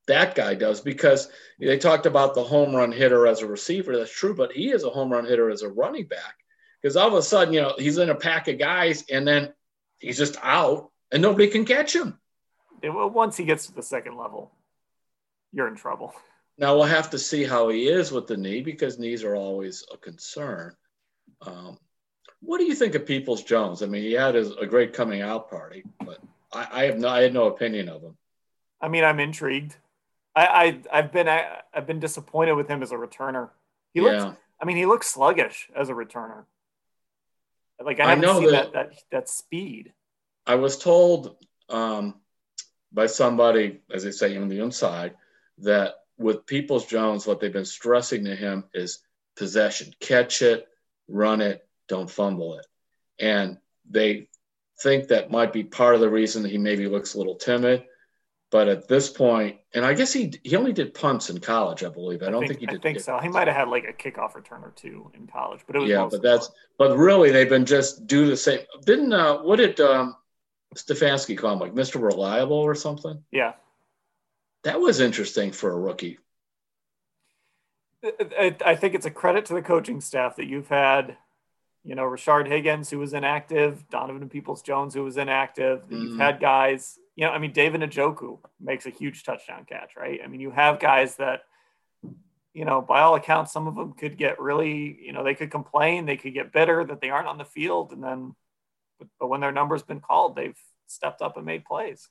That guy does because they talked about the home run hitter as a receiver. That's true, but he is a home run hitter as a running back because all of a sudden, you know, he's in a pack of guys and then he's just out and nobody can catch him. Yeah, well, once he gets to the second level, you're in trouble. Now we'll have to see how he is with the knee because knees are always a concern. Um, what do you think of Peoples Jones? I mean, he had his, a great coming out party, but I, I, have no, I had no opinion of him. I mean, I'm intrigued. I, I have been I, have been disappointed with him as a returner. He looks. I mean, he looks sluggish as a returner. Like I haven't I know seen that, that, that that speed. I was told um, by somebody, as they say on the inside, that with Peoples Jones, what they've been stressing to him is possession, catch it, run it, don't fumble it. And they think that might be part of the reason that he maybe looks a little timid. But at this point, and I guess he he only did punts in college, I believe. I, don't think, think, he did. I think so. He might have had like a kickoff return or two in college, but it was yeah. But that's but really they've been just do the same. Didn't uh, what did um, Stefanski call him like Mr. Reliable or something? Yeah, that was interesting for a rookie. I think it's a credit to the coaching staff that you've had, you know, Rashard Higgins, who was inactive, Donovan Peoples Jones, who was inactive. Mm-hmm. You've had guys, you know, I mean, David Njoku makes a huge touchdown catch, right? I mean, you have guys that, you know, by all accounts, some of them could get really, you know, they could complain, they could get bitter that they aren't on the field. And then, but, but when their number's been called, they've stepped up and made plays.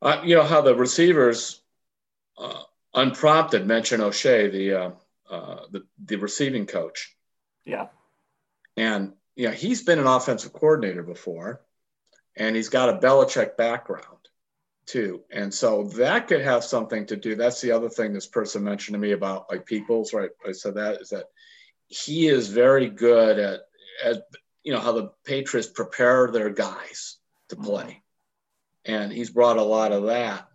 Uh, you know, how the receivers, uh, unprompted mention O'Shea, the, uh, uh, the, the receiving coach. Yeah. And, you know, he's been an offensive coordinator before, and he's got a Belichick background too. And so that could have something to do. That's the other thing this person mentioned to me about like people's, right? I said that is that he is very good at, at you know, how the Patriots prepare their guys to mm-hmm. play. And he's brought a lot of that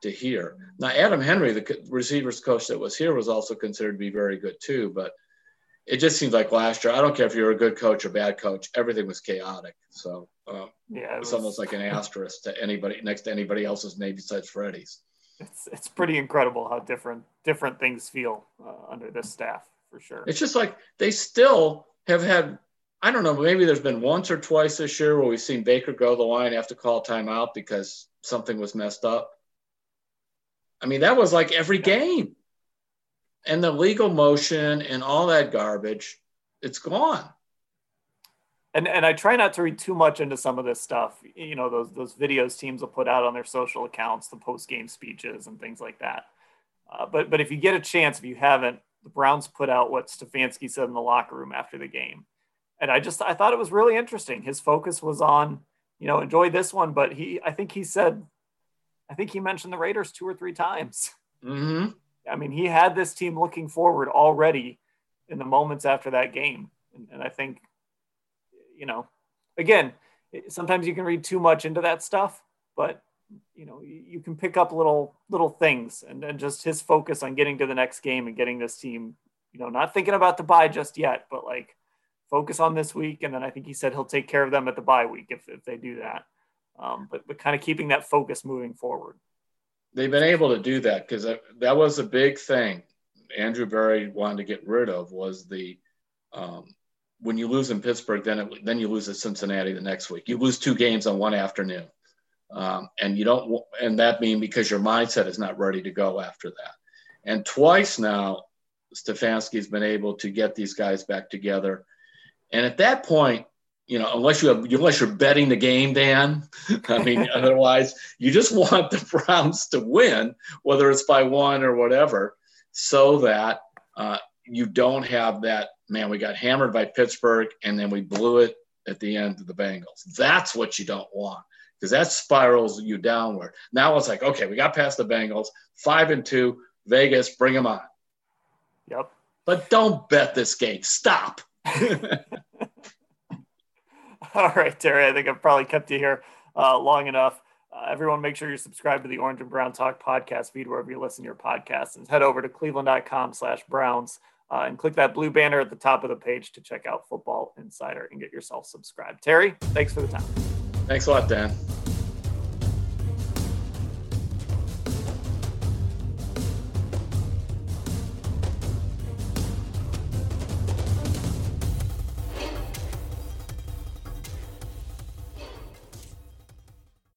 to here. Now, Adam Henry, the receivers coach that was here, was also considered to be very good too. But it just seems like last year, I don't care if you're a good coach or bad coach, everything was chaotic. So uh, yeah, it it's almost like an asterisk to anybody next to anybody else's name besides Freddie's. It's it's pretty incredible how different different things feel uh, under this staff for sure. It's just like they still have had. I don't know. Maybe there's been once or twice this year where we've seen Baker go the line, have to call timeout because something was messed up I mean, that was like every game. And the legal motion and all that garbage, it's gone. and and I try not to read too much into some of this stuff. You know, those those videos teams will put out on their social accounts, the post game speeches and things like that. Uh, but but if you get a chance, if you haven't, the Browns put out what Stefanski said in the locker room after the game, and I just I thought it was really interesting. His focus was on you know enjoy this one, but he I think he said, I think he mentioned the Raiders two or three times. Mm-hmm. I mean, he had this team looking forward already in the moments after that game, and, and I think you know, again, sometimes you can read too much into that stuff, but you know, you can pick up little little things, and then just his focus on getting to the next game and getting this team, you know, not thinking about the bye just yet, but like focus on this week, and then I think he said he'll take care of them at the bye week if if they do that. Um, but but kind of keeping that focus moving forward. They've been able to do that because that was a big thing. Andrew Berry wanted to get rid of was the um, when you lose in Pittsburgh, then it, then you lose at Cincinnati the next week. You lose two games on one afternoon, um, and you don't. And that means because your mindset is not ready to go after that. And twice now, Stefanski's been able to get these guys back together. And at that point, you know, unless you have, unless you're betting the game, Dan, I mean, otherwise, you just want the Browns to win, whether it's by one or whatever, so that uh, you don't have that man, we got hammered by Pittsburgh and then we blew it at the end of the Bengals. That's what you don't want because that spirals you downward. Now it's like, okay, we got past the Bengals, five and two, Vegas, bring them on. Yep. But don't bet this game. Stop. All right, Terry. I think I've probably kept you here uh, long enough. Uh, everyone, make sure you're subscribed to the Orange and Brown Talk podcast feed wherever you listen to your podcasts, and head over to cleveland.com slash Browns uh, and click that blue banner at the top of the page to check out Football Insider and get yourself subscribed. Terry, thanks for the time. Thanks a lot, Dan.